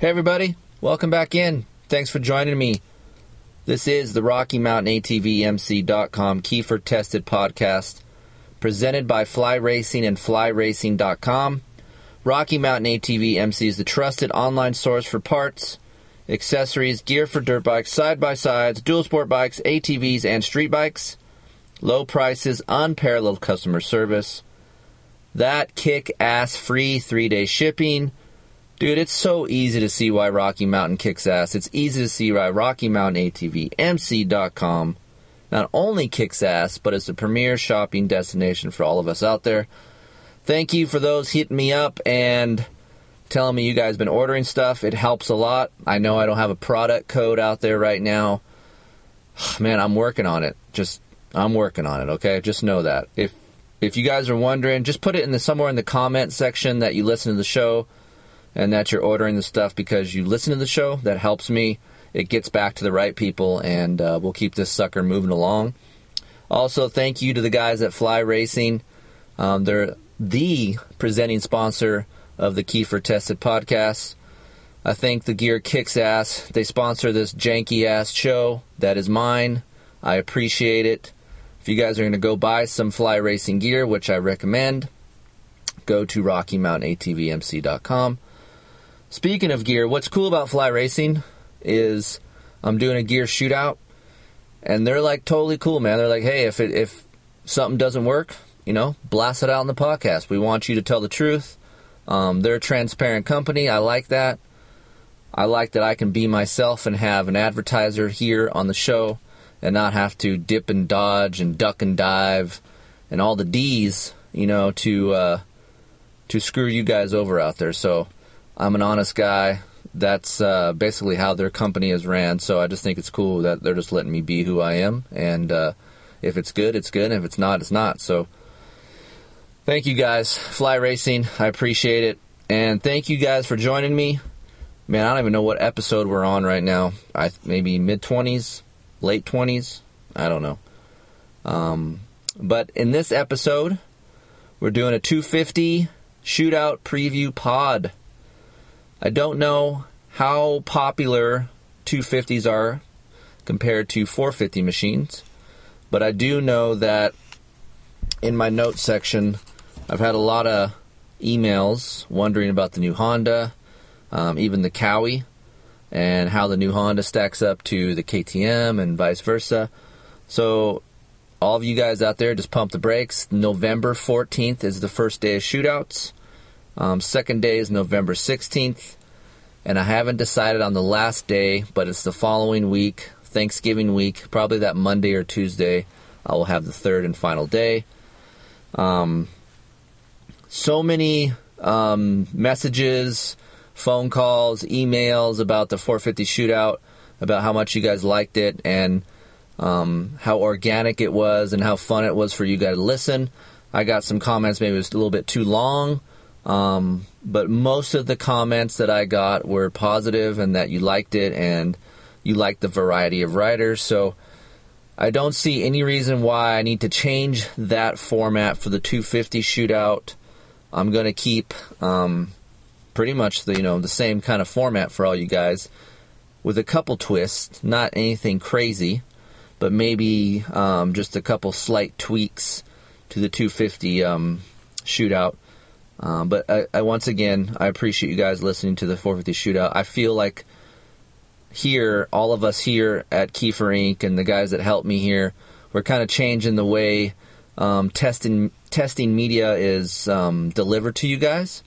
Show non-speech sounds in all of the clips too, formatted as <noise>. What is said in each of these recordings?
Hey, everybody. Welcome back in. Thanks for joining me. This is the Rocky Mountain ATVMC.com Keefer Tested Podcast, presented by Fly Racing and FlyRacing.com. Rocky Mountain ATV MC is the trusted online source for parts, accessories, gear for dirt bikes, side by sides, dual sport bikes, ATVs, and street bikes. Low prices, unparalleled customer service. That kick ass free three day shipping. Dude, it's so easy to see why Rocky Mountain kicks ass. It's easy to see why Rocky Mountain ATV MC.com not only kicks ass, but is the premier shopping destination for all of us out there. Thank you for those hitting me up and telling me you guys been ordering stuff. It helps a lot. I know I don't have a product code out there right now. <sighs> Man, I'm working on it. Just I'm working on it, okay? Just know that. If if you guys are wondering, just put it in the somewhere in the comment section that you listen to the show and that you're ordering the stuff because you listen to the show. That helps me. It gets back to the right people, and uh, we'll keep this sucker moving along. Also, thank you to the guys at Fly Racing. Um, they're the presenting sponsor of the Keefer Tested podcast. I think the gear kicks ass. They sponsor this janky ass show that is mine. I appreciate it. If you guys are going to go buy some fly racing gear, which I recommend, go to RockyMountainATVMC.com. Speaking of gear, what's cool about fly racing is I'm doing a gear shootout, and they're like totally cool, man. They're like, hey, if it, if something doesn't work, you know, blast it out in the podcast. We want you to tell the truth. Um, they're a transparent company. I like that. I like that I can be myself and have an advertiser here on the show and not have to dip and dodge and duck and dive and all the D's, you know, to uh, to screw you guys over out there. So I'm an honest guy. That's uh, basically how their company is ran. So I just think it's cool that they're just letting me be who I am. And uh, if it's good, it's good. And if it's not, it's not. So thank you guys, Fly Racing. I appreciate it. And thank you guys for joining me. Man, I don't even know what episode we're on right now. I maybe mid twenties, late twenties. I don't know. Um, but in this episode, we're doing a 250 shootout preview pod. I don't know how popular 250s are compared to 450 machines, but I do know that in my notes section, I've had a lot of emails wondering about the new Honda, um, even the Kawi, and how the new Honda stacks up to the KTM and vice versa. So, all of you guys out there, just pump the brakes. November 14th is the first day of shootouts. Um, second day is November 16th. And I haven't decided on the last day, but it's the following week, Thanksgiving week, probably that Monday or Tuesday. I will have the third and final day. Um, so many um, messages, phone calls, emails about the 450 shootout, about how much you guys liked it and um, how organic it was and how fun it was for you guys to listen. I got some comments, maybe it was a little bit too long, um, but most of the comments that I got were positive and that you liked it and you liked the variety of writers. So I don't see any reason why I need to change that format for the 250 shootout. I'm going to keep um, pretty much the you know the same kind of format for all you guys, with a couple twists, not anything crazy, but maybe um, just a couple slight tweaks to the 250 um, shootout. Um, but I, I, once again, I appreciate you guys listening to the 450 shootout. I feel like here, all of us here at Keefer Inc. and the guys that help me here, we're kind of changing the way um, testing testing media is um, delivered to you guys.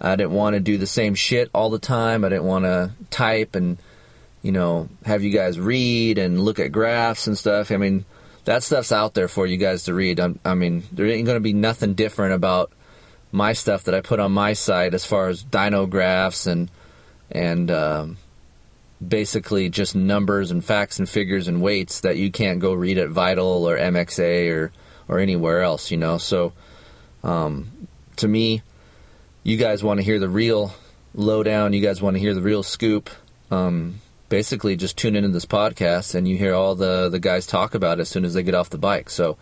I didn't want to do the same shit all the time. I didn't want to type and you know have you guys read and look at graphs and stuff. I mean, that stuff's out there for you guys to read. I, I mean, there ain't going to be nothing different about my stuff that I put on my site as far as dyno graphs and and um, basically just numbers and facts and figures and weights that you can't go read at Vital or MXA or or anywhere else, you know. So um, to me, you guys want to hear the real lowdown. You guys want to hear the real scoop. Um, basically, just tune into this podcast and you hear all the the guys talk about as soon as they get off the bike. So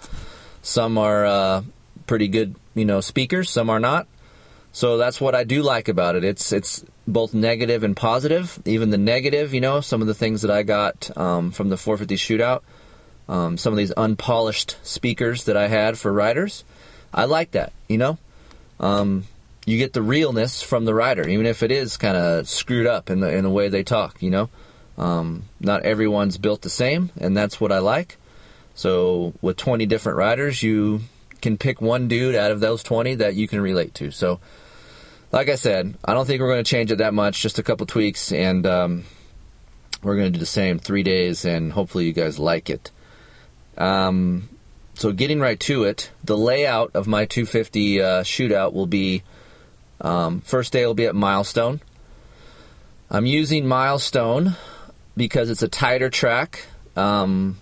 some are uh, pretty good, you know, speakers. Some are not. So that's what I do like about it. It's it's both negative and positive. Even the negative, you know, some of the things that I got um, from the 450 shootout, um, some of these unpolished speakers that I had for riders, I like that. You know, um, you get the realness from the rider, even if it is kind of screwed up in the in the way they talk. You know, um, not everyone's built the same, and that's what I like. So with 20 different riders, you can pick one dude out of those 20 that you can relate to. So like I said, I don't think we're going to change it that much. Just a couple tweaks, and um, we're going to do the same three days, and hopefully you guys like it. Um, so getting right to it, the layout of my 250 uh, shootout will be um, first day will be at Milestone. I'm using Milestone because it's a tighter track. Um,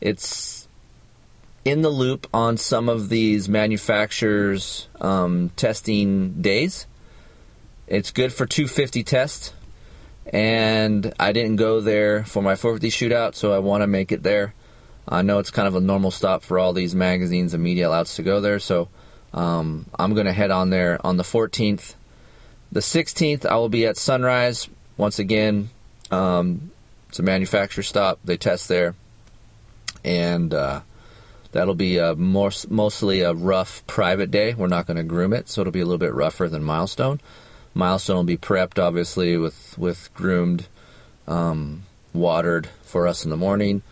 it's in the loop on some of these manufacturers' um, testing days. It's good for 250 tests, and I didn't go there for my 450 shootout, so I want to make it there. I know it's kind of a normal stop for all these magazines and media outlets to go there, so um, I'm going to head on there on the 14th. The 16th, I will be at Sunrise. Once again, um, it's a manufacturer stop. They test there. And uh, that'll be a more, mostly a rough private day. We're not going to groom it, so it'll be a little bit rougher than Milestone. Milestone will be prepped, obviously, with with groomed, um, watered for us in the morning,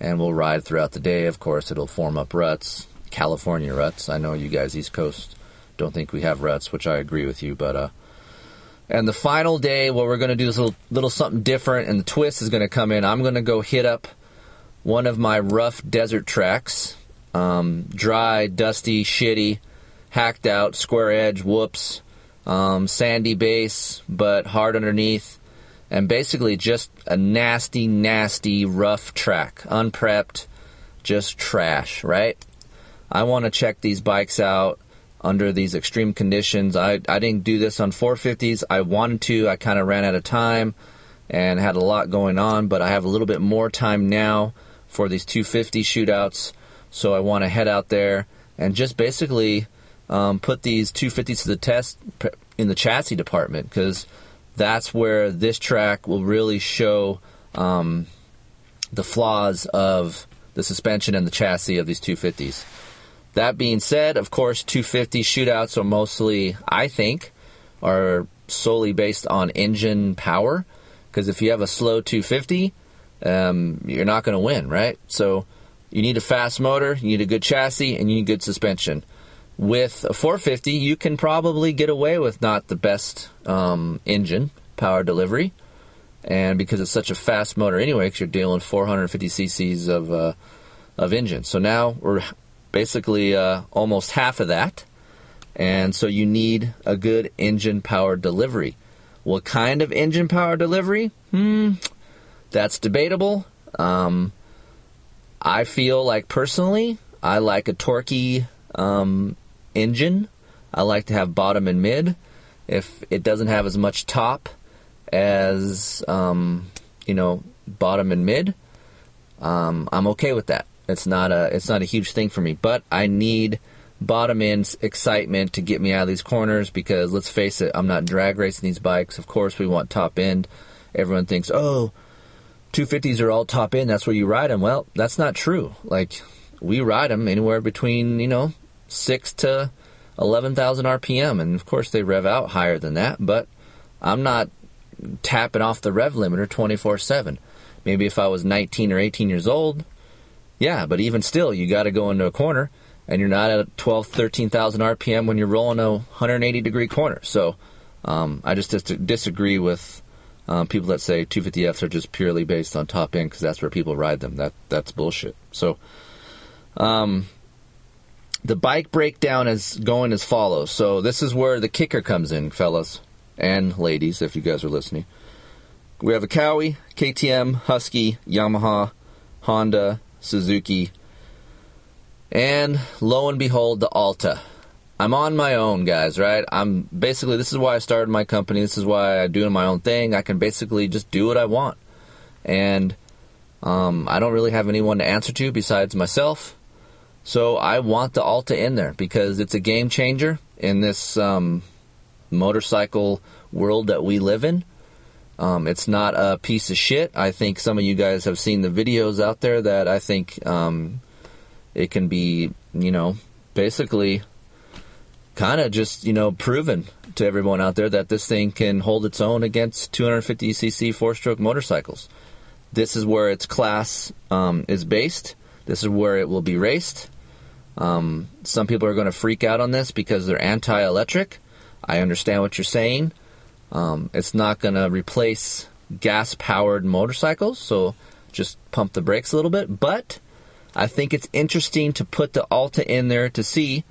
and we'll ride throughout the day. Of course, it'll form up ruts, California ruts. I know you guys East Coast don't think we have ruts, which I agree with you, but uh, and the final day, what we're going to do is a little, little something different, and the twist is going to come in. I'm going to go hit up one of my rough desert tracks, um, dry, dusty, shitty, hacked out, square edge, whoops um, sandy base, but hard underneath, and basically just a nasty, nasty, rough track, unprepped, just trash, right? I want to check these bikes out under these extreme conditions. I, I didn't do this on 450s. I wanted to. I kind of ran out of time and had a lot going on, but I have a little bit more time now for these 250 shootouts. So I want to head out there and just basically um, put these 250s to the test in the chassis department because that's where this track will really show um, the flaws of the suspension and the chassis of these 250s. That being said, of course, 250 shootouts are mostly, I think, are solely based on engine power. Because if you have a slow 250, um, you're not going to win, right? So you need a fast motor, you need a good chassis, and you need good suspension with a 450, you can probably get away with not the best um, engine power delivery, and because it's such a fast motor anyway, because you're dealing 450 cc's of uh, of engine. So now we're basically uh, almost half of that, and so you need a good engine power delivery. What kind of engine power delivery? Hmm, that's debatable. Um, I feel like personally, I like a torquey um, engine. I like to have bottom and mid. If it doesn't have as much top as um, you know bottom and mid, um, I'm okay with that. It's not a it's not a huge thing for me, but I need bottom end excitement to get me out of these corners because let's face it, I'm not drag racing these bikes. Of course, we want top end. Everyone thinks, oh, 250s are all top end. That's where you ride them. Well, that's not true. Like we ride them anywhere between you know six to 11,000 RPM. And of course, they rev out higher than that, but I'm not tapping off the rev limiter 24 7. Maybe if I was 19 or 18 years old, yeah, but even still, you got to go into a corner and you're not at 12, 13,000 RPM when you're rolling a 180 degree corner. So um, I just dis- disagree with um, people that say 250Fs are just purely based on top end because that's where people ride them. That That's bullshit. So, um, the bike breakdown is going as follows. So this is where the kicker comes in, fellas and ladies, if you guys are listening. We have a Kawi, KTM, Husky, Yamaha, Honda, Suzuki, and lo and behold, the Alta. I'm on my own, guys, right? I'm basically, this is why I started my company. This is why I'm doing my own thing. I can basically just do what I want. And um, I don't really have anyone to answer to besides myself. So I want the Alta in there because it's a game changer in this um, motorcycle world that we live in. Um, it's not a piece of shit. I think some of you guys have seen the videos out there that I think um, it can be, you know, basically kind of just, you know, proven to everyone out there that this thing can hold its own against 250cc four stroke motorcycles. This is where its class um, is based. This is where it will be raced. Um, some people are going to freak out on this because they're anti electric. I understand what you're saying. Um, it's not going to replace gas powered motorcycles, so just pump the brakes a little bit. But I think it's interesting to put the Alta in there to see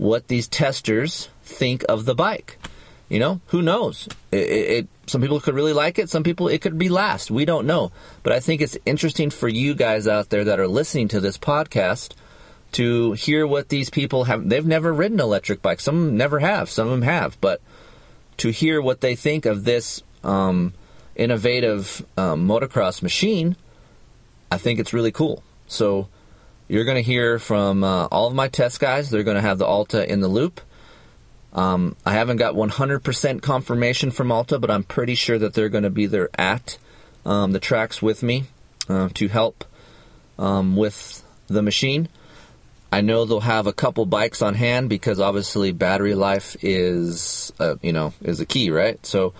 what these testers think of the bike. You know, who knows? It, it, some people could really like it. Some people it could be last. We don't know. But I think it's interesting for you guys out there that are listening to this podcast to hear what these people have. They've never ridden electric bikes. Some of them never have. Some of them have. But to hear what they think of this um, innovative um, motocross machine, I think it's really cool. So you're going to hear from uh, all of my test guys. They're going to have the Alta in the loop. Um, I haven't got 100% confirmation from Alta, but I'm pretty sure that they're going to be there at um, the tracks with me uh, to help um, with the machine. I know they'll have a couple bikes on hand because obviously battery life is, uh, you know, is a key, right? So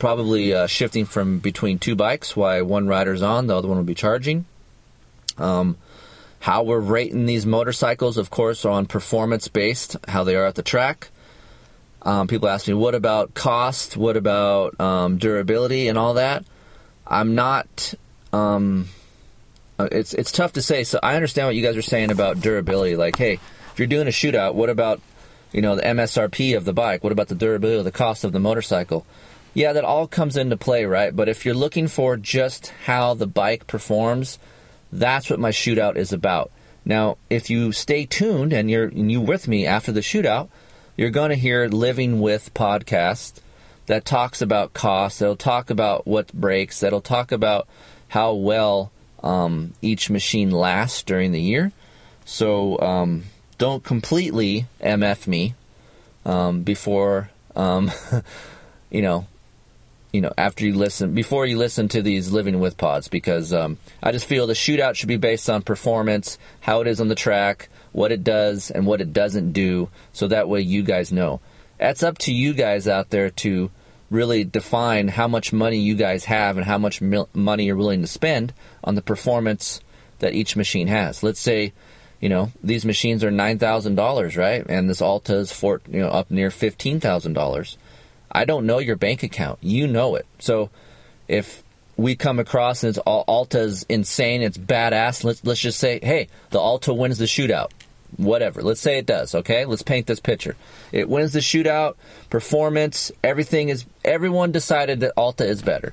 probably uh, shifting from between two bikes while one rider's on, the other one will be charging. Um, how we're rating these motorcycles, of course, are on performance based, how they are at the track. Um, people ask me, what about cost? What about um, durability and all that? I'm not. Um, uh, it's it's tough to say. So I understand what you guys are saying about durability. Like, hey, if you're doing a shootout, what about you know the MSRP of the bike? What about the durability, the cost of the motorcycle? Yeah, that all comes into play, right? But if you're looking for just how the bike performs, that's what my shootout is about. Now, if you stay tuned and you're and you with me after the shootout, you're going to hear Living With podcast that talks about costs, that'll talk about what breaks, that'll talk about how well um, each machine lasts during the year. So um, don't completely MF me um, before, um, <laughs> you know, you know, after you listen, before you listen to these Living With pods, because um, I just feel the shootout should be based on performance, how it is on the track, what it does and what it doesn't do, so that way you guys know. That's up to you guys out there to really define how much money you guys have and how much mil- money you're willing to spend on the performance that each machine has. Let's say, you know, these machines are nine thousand dollars, right? And this Alta is for you know up near fifteen thousand dollars. I don't know your bank account. You know it. So if we come across and it's all Alta's insane, it's badass. Let's let's just say, hey, the Alta wins the shootout whatever. Let's say it does, okay? Let's paint this picture. It wins the shootout, performance, everything is everyone decided that Alta is better.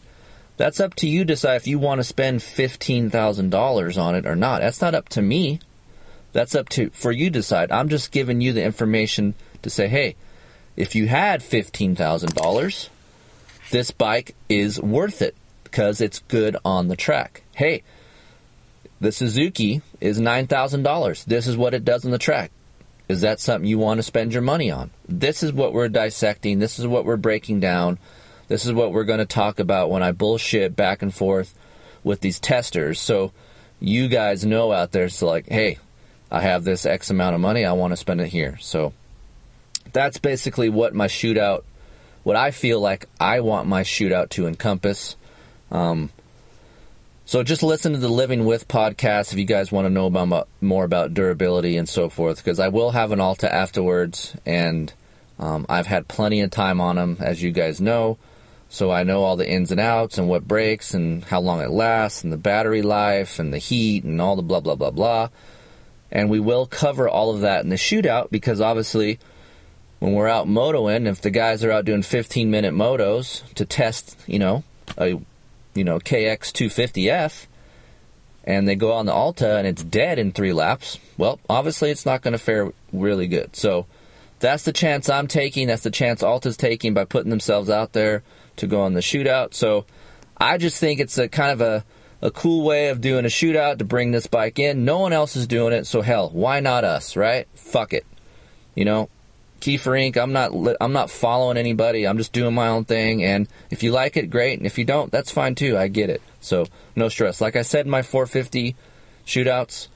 That's up to you to decide if you want to spend $15,000 on it or not. That's not up to me. That's up to for you to decide. I'm just giving you the information to say, "Hey, if you had $15,000, this bike is worth it because it's good on the track." Hey, the Suzuki is $9,000. This is what it does on the track. Is that something you want to spend your money on? This is what we're dissecting. This is what we're breaking down. This is what we're going to talk about when I bullshit back and forth with these testers. So you guys know out there, it's like, hey, I have this X amount of money. I want to spend it here. So that's basically what my shootout, what I feel like I want my shootout to encompass. Um, so just listen to the Living With podcast if you guys want to know about more about durability and so forth, because I will have an Alta afterwards, and um, I've had plenty of time on them, as you guys know. So I know all the ins and outs and what breaks and how long it lasts and the battery life and the heat and all the blah blah blah blah. And we will cover all of that in the shootout because obviously, when we're out motoing, if the guys are out doing 15 minute motos to test, you know, a you know KX 250F, and they go on the Alta and it's dead in three laps, well, obviously it's not going to fare really good. So that's the chance I'm taking. That's the chance Alta's taking by putting themselves out there to go on the shootout. So I just think it's a kind of a, a cool way of doing a shootout to bring this bike in. No one else is doing it, so hell, why not us, right? Fuck it. You know, Keefer Inc. I'm not I'm not following anybody. I'm just doing my own thing. And if you like it, great. And if you don't, that's fine too. I get it. So no stress. Like I said my 450 shootouts,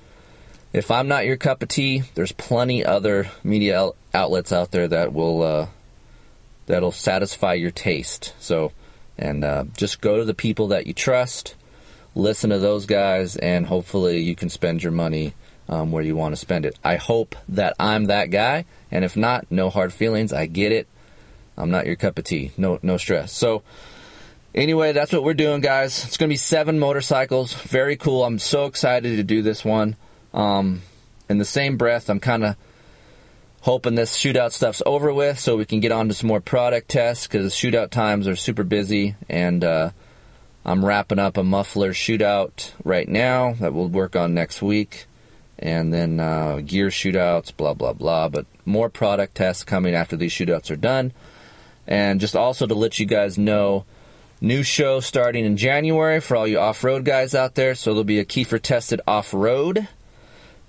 if I'm not your cup of tea, there's plenty other media outlets out there that will uh, that'll satisfy your taste. So, and uh, just go to the people that you trust, listen to those guys, and hopefully you can spend your money um, where you want to spend it. I hope that I'm that guy, and if not, no hard feelings. I get it. I'm not your cup of tea. No, no stress. So, anyway, that's what we're doing, guys. It's going to be seven motorcycles. Very cool. I'm so excited to do this one. Um, in the same breath, I'm kind of hoping this shootout stuff's over with so we can get on to some more product tests because shootout times are super busy and uh, I'm wrapping up a muffler shootout right now that we'll work on next week and then uh, gear shootouts, blah, blah, blah. But more product tests coming after these shootouts are done. And just also to let you guys know, new show starting in January for all you off road guys out there. So there'll be a Keefer tested off road,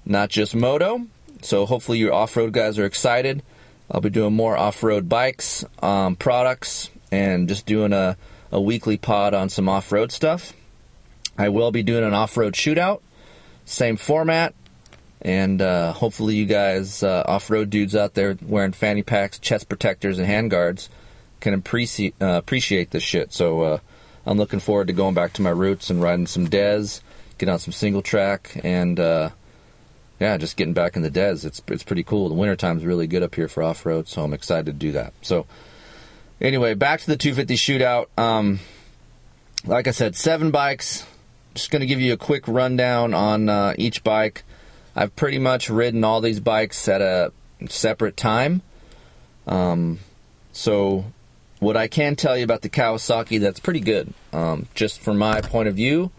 not just moto. So hopefully your off road guys are excited. I'll be doing more off road bikes, um, products, and just doing a, a weekly pod on some off road stuff. I will be doing an off road shootout, same format, and uh, hopefully, you guys, uh, off road dudes out there wearing fanny packs, chest protectors, and hand guards, can appreciate, uh, appreciate this shit. So, uh, I'm looking forward to going back to my roots and riding some DES, getting on some single track, and uh, yeah, just getting back in the DES. It's, it's pretty cool. The wintertime's really good up here for off road, so I'm excited to do that. So, anyway, back to the 250 shootout. Um, like I said, seven bikes. Just going to give you a quick rundown on uh, each bike. I've pretty much ridden all these bikes at a separate time. Um, so, what I can tell you about the Kawasaki, that's pretty good. Um, just from my point of view,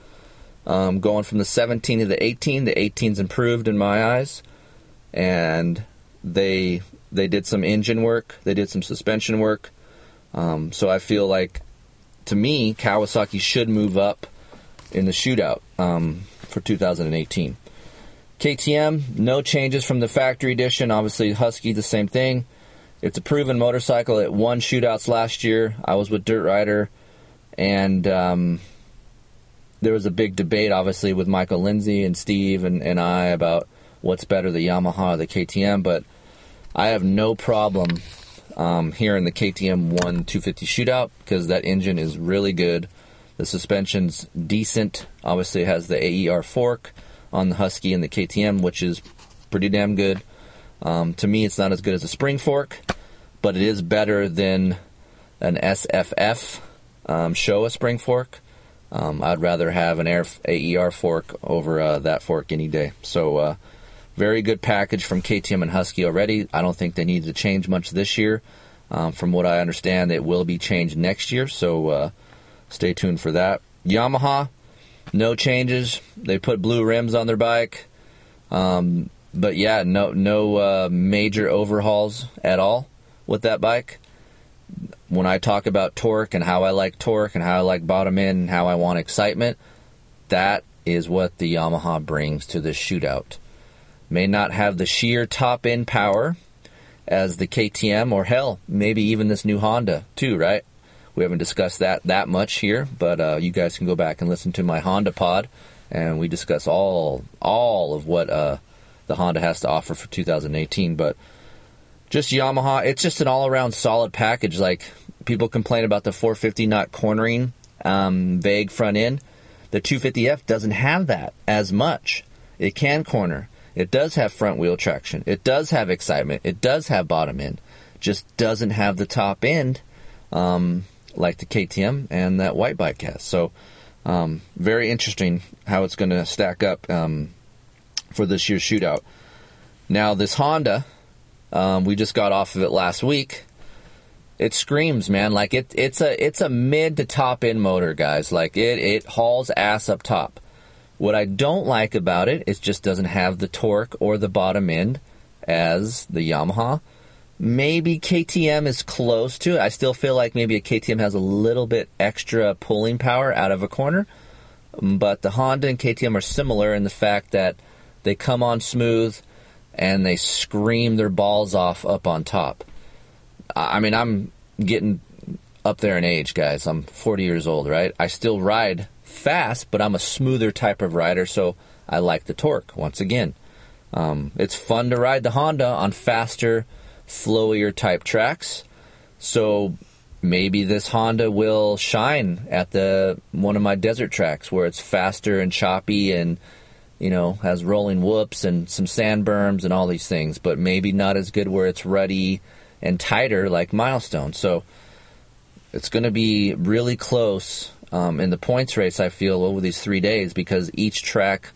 um, going from the 17 to the 18, the 18's improved in my eyes, and they they did some engine work, they did some suspension work. Um, so I feel like, to me, Kawasaki should move up in the shootout um, for 2018. KTM, no changes from the factory edition. Obviously, Husky, the same thing. It's a proven motorcycle. It won shootouts last year. I was with Dirt Rider, and um, there was a big debate, obviously, with Michael Lindsay and Steve and, and I about what's better, the Yamaha or the KTM. But I have no problem um, in the KTM 1 250 shootout because that engine is really good. The suspension's decent. Obviously, it has the AER fork on the Husky and the KTM, which is pretty damn good. Um, to me, it's not as good as a spring fork, but it is better than an SFF um, Showa spring fork. Um, I'd rather have an AER fork over uh, that fork any day. So, uh, very good package from KTM and Husky already. I don't think they need to change much this year. Um, from what I understand, it will be changed next year. So, uh, stay tuned for that. Yamaha, no changes. They put blue rims on their bike. Um, but yeah, no no uh, major overhauls at all with that bike. When I talk about torque and how I like torque and how I like bottom end and how I want excitement, that is what the Yamaha brings to this shootout. May not have the sheer top end power as the KTM or hell, maybe even this new Honda too, right? We haven't discussed that that much here, but uh, you guys can go back and listen to my Honda pod, and we discuss all all of what uh, the Honda has to offer for 2018. But just Yamaha, it's just an all around solid package. Like people complain about the 450 not cornering, um, vague front end. The 250F doesn't have that as much. It can corner. It does have front wheel traction. It does have excitement. It does have bottom end. Just doesn't have the top end. Um, like the KTM and that white bike has. So, um, very interesting how it's going to stack up um, for this year's shootout. Now, this Honda, um, we just got off of it last week. It screams, man. Like it, it's a it's a mid to top end motor, guys. Like it it hauls ass up top. What I don't like about it, it just doesn't have the torque or the bottom end as the Yamaha. Maybe KTM is close to it. I still feel like maybe a KTM has a little bit extra pulling power out of a corner. But the Honda and KTM are similar in the fact that they come on smooth and they scream their balls off up on top. I mean, I'm getting up there in age, guys. I'm 40 years old, right? I still ride fast, but I'm a smoother type of rider, so I like the torque. Once again, um, it's fun to ride the Honda on faster, flowier type tracks. So maybe this Honda will shine at the one of my desert tracks where it's faster and choppy and you know has rolling whoops and some sand berms and all these things, but maybe not as good where it's ruddy and tighter like Milestone. So it's going to be really close um, in the points race. I feel over these three days because each track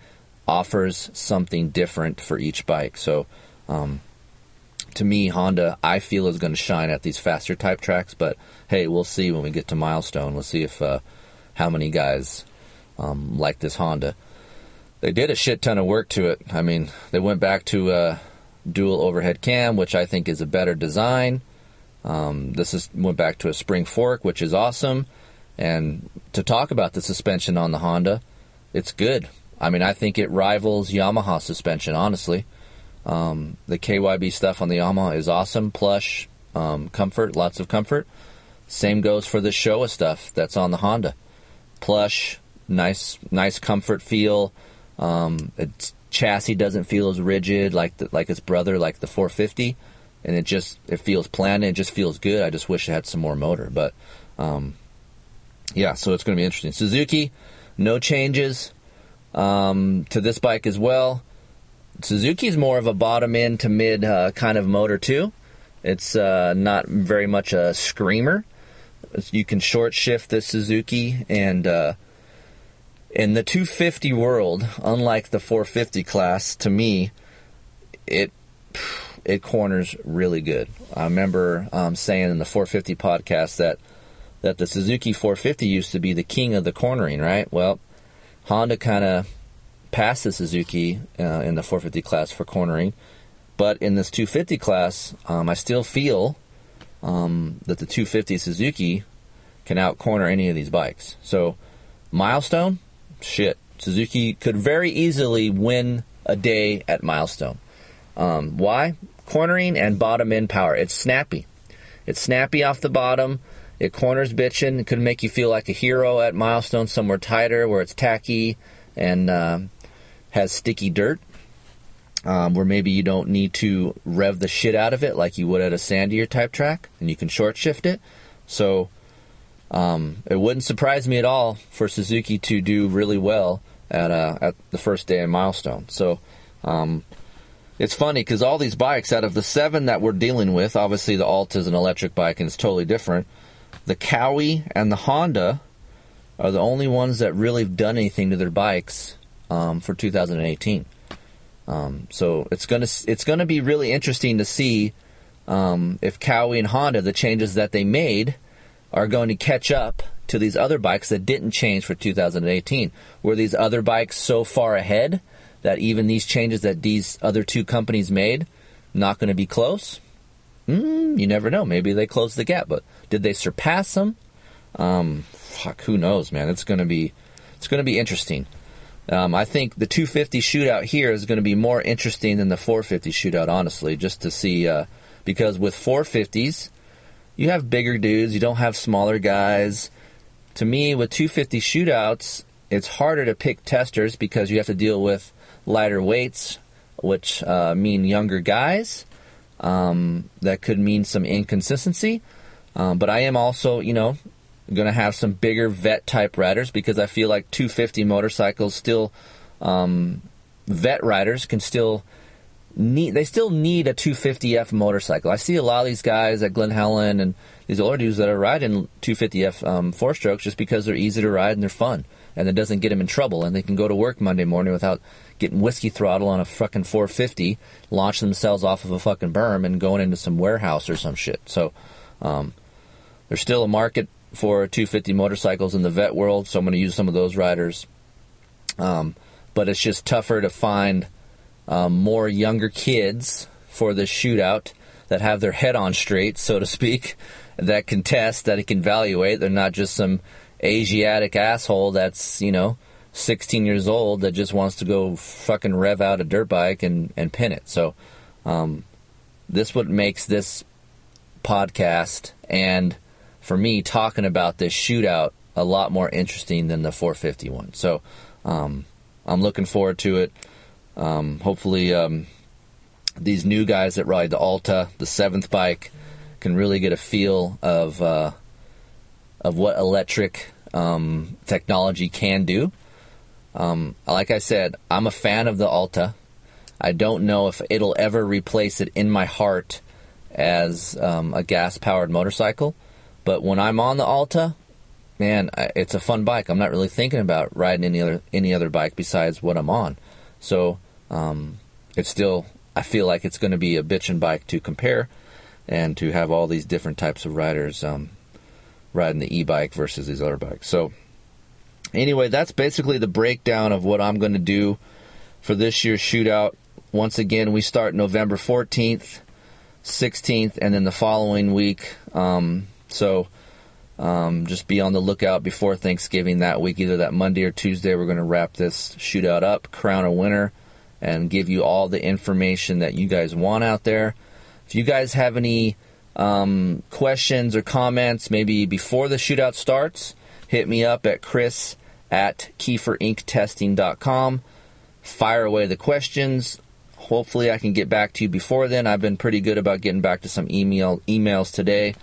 offers something different for each bike. So. Um, to me, Honda, I feel is going to shine at these faster type tracks. But hey, we'll see when we get to Milestone. We'll see if uh, how many guys um, like this Honda. They did a shit ton of work to it. I mean, they went back to a dual overhead cam, which I think is a better design. Um, this is went back to a spring fork, which is awesome. And to talk about the suspension on the Honda, it's good. I mean, I think it rivals Yamaha suspension, honestly. Um, the KYB stuff on the Yamaha is awesome, plush, um, comfort, lots of comfort. Same goes for the Showa stuff that's on the Honda, plush, nice, nice comfort feel. Um, its chassis doesn't feel as rigid like the, like its brother, like the 450, and it just it feels planned. It just feels good. I just wish it had some more motor, but um, yeah. So it's going to be interesting. Suzuki, no changes um, to this bike as well. Suzuki's more of a bottom end to mid uh, kind of motor too. It's uh, not very much a screamer. You can short shift the Suzuki, and uh, in the 250 world, unlike the 450 class, to me, it it corners really good. I remember um, saying in the 450 podcast that that the Suzuki 450 used to be the king of the cornering, right? Well, Honda kind of passed the Suzuki uh, in the 450 class for cornering, but in this 250 class, um, I still feel um, that the 250 Suzuki can out corner any of these bikes. So, milestone, shit, Suzuki could very easily win a day at milestone. Um, why? Cornering and bottom end power. It's snappy. It's snappy off the bottom. It corners bitching. It could make you feel like a hero at milestone somewhere tighter where it's tacky and uh, has sticky dirt, um, where maybe you don't need to rev the shit out of it like you would at a sandier type track, and you can short shift it. So um, it wouldn't surprise me at all for Suzuki to do really well at uh, at the first day in Milestone. So um, it's funny because all these bikes, out of the seven that we're dealing with, obviously the Alta is an electric bike and it's totally different. The Kawi and the Honda are the only ones that really have done anything to their bikes um, for 2018. Um, so it's gonna it's gonna be really interesting to see um, if Kawi and Honda, the changes that they made, are going to catch up to these other bikes that didn't change for 2018. Were these other bikes so far ahead that even these changes that these other two companies made not going to be close? Mm, you never know. Maybe they closed the gap, but did they surpass them? Um, fuck, who knows, man? It's to be it's going to be interesting. Um, I think the 250 shootout here is going to be more interesting than the 450 shootout, honestly, just to see. Uh, because with 450s, you have bigger dudes, you don't have smaller guys. To me, with 250 shootouts, it's harder to pick testers because you have to deal with lighter weights, which uh, mean younger guys. Um, that could mean some inconsistency. Um, but I am also, you know, going to have some bigger vet type riders because I feel like 250 motorcycles still um, vet riders can still need they still need a 250F motorcycle. I see a lot of these guys at Glen Helen and these older dudes that are riding 250F um, four strokes just because they're easy to ride and they're fun and it doesn't get them in trouble and they can go to work Monday morning without getting whiskey throttle on a fucking 450, launch themselves off of a fucking berm and going into some warehouse or some shit. So um, there's still a market for 250 motorcycles in the vet world, so I'm going to use some of those riders. Um, but it's just tougher to find um, more younger kids for this shootout that have their head on straight, so to speak, that can test, that it can evaluate. They're not just some Asiatic asshole that's, you know, 16 years old that just wants to go fucking rev out a dirt bike and, and pin it. So, um, this what makes this podcast and for me talking about this shootout a lot more interesting than the 451. So, um, I'm looking forward to it. Um, hopefully, um, these new guys that ride the Alta, the seventh bike, can really get a feel of uh, of what electric um, technology can do. Um, like I said, I'm a fan of the Alta. I don't know if it'll ever replace it in my heart as um, a gas powered motorcycle, but when I'm on the Alta, man, it's a fun bike. I'm not really thinking about riding any other any other bike besides what I'm on. So um, it's still I feel like it's going to be a bitchin' bike to compare, and to have all these different types of riders um, riding the e-bike versus these other bikes. So anyway, that's basically the breakdown of what I'm going to do for this year's shootout. Once again, we start November 14th, 16th, and then the following week. Um, so um, just be on the lookout before Thanksgiving that week, either that Monday or Tuesday. We're going to wrap this shootout up, crown a winner, and give you all the information that you guys want out there. If you guys have any um, questions or comments, maybe before the shootout starts, hit me up at chris at keeferinctesting.com. Fire away the questions. Hopefully, I can get back to you before then. I've been pretty good about getting back to some email emails today.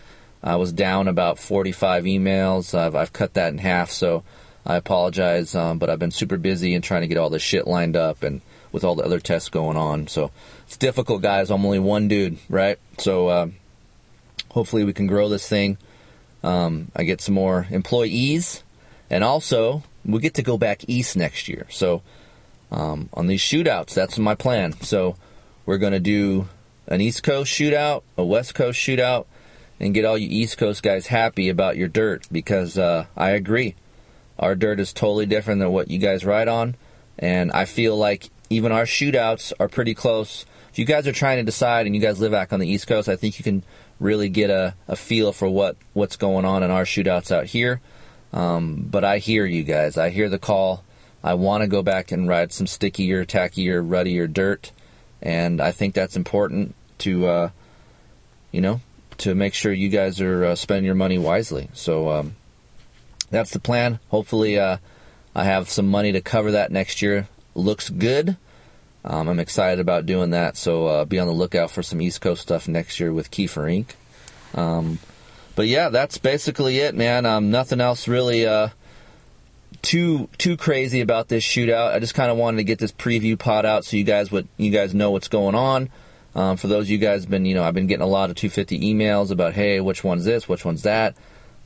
I was down about 45 emails. I've, I've cut that in half, so I apologize. Um, but I've been super busy and trying to get all this shit lined up and with all the other tests going on. So it's difficult, guys. I'm only one dude, right? So uh, hopefully we can grow this thing. Um, I get some more employees, and also we get to go back east next year. So um, on these shootouts, that's my plan. So we're going to do an East Coast shootout, a West Coast shootout, and get all you East Coast guys happy about your dirt because uh, I agree. Our dirt is totally different than what you guys ride on, and I feel like even our shootouts are pretty close. If you guys are trying to decide and you guys live back on the East Coast, I think you can really get a, a feel for what, what's going on in our shootouts out here. Um, but I hear you guys. I hear the call. I want to go back and ride some stickier, tackier, ruddier dirt, and I think that's important to, uh, you know, to make sure you guys are uh, spending your money wisely. So um, that's the plan. Hopefully, uh, I have some money to cover that next year. Looks good. Um, I'm excited about doing that. So uh, be on the lookout for some East Coast stuff next year with Keefer Inc. Um, but yeah, that's basically it, man. Um, nothing else really uh, too too crazy about this shootout. I just kind of wanted to get this preview pot out so you guys would you guys know what's going on. Um, for those of you guys been, you know, I've been getting a lot of 250 emails about, hey, which one's this, which one's that.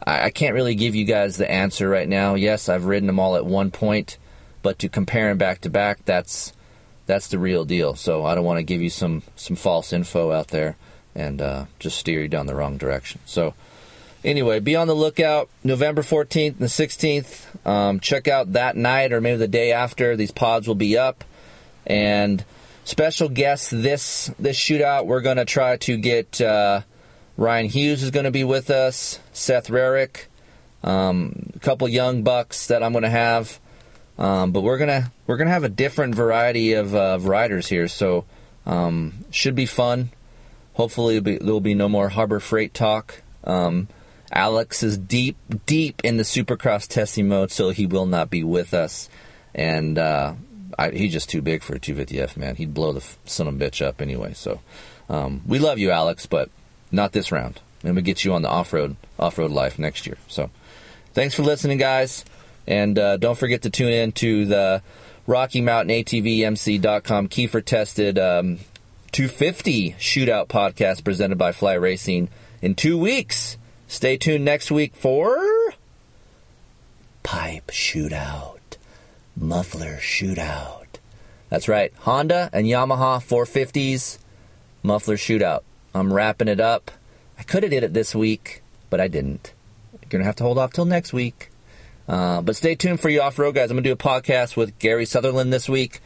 I, I can't really give you guys the answer right now. Yes, I've ridden them all at one point, but to compare them back to back, that's that's the real deal. So I don't want to give you some some false info out there and uh, just steer you down the wrong direction. So anyway, be on the lookout. November 14th and the 16th. Um, check out that night or maybe the day after. These pods will be up. And special guest this this shootout, we're going to try to get uh, Ryan Hughes is going to be with us, Seth Rarick, um, a couple young bucks that I'm going to have. Um, but we're gonna we're gonna have a different variety of, uh, riders here, so um, should be fun. Hopefully, be, there'll be no more Harbor Freight talk. Um, Alex is deep, deep in the Supercross testing mode, so he will not be with us. And uh, I, he's just too big for a 250F, man. He'd blow the son of a bitch up anyway. So um, we love you, Alex, but not this round. And we get you on the off road off road life next year. So thanks for listening, guys. And uh, don't forget to tune in to the Rocky Mountain ATVMC.com Keefer tested um, 250 shootout podcast presented by Fly Racing in two weeks. Stay tuned next week for Pipe Shootout, Muffler Shootout, That's right, Honda and Yamaha 450s muffler shootout. I'm wrapping it up. I could have did it this week, but I didn't. You're gonna have to hold off till next week. Uh, but stay tuned for you off road guys. I'm gonna do a podcast with Gary Sutherland this week.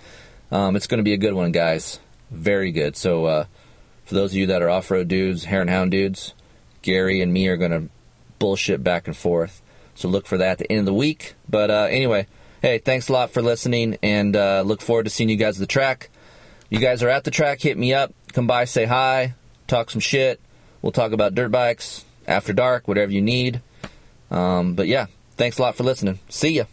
Um, it's gonna be a good one, guys. Very good. So uh, for those of you that are off road dudes, hare and hound dudes, Gary and me are gonna bullshit back and forth. So look for that at the end of the week. But uh, anyway, hey, thanks a lot for listening, and uh, look forward to seeing you guys at the track. You guys are at the track, hit me up, come by, say hi, talk some shit. We'll talk about dirt bikes after dark, whatever you need. Um, but yeah, thanks a lot for listening. See ya.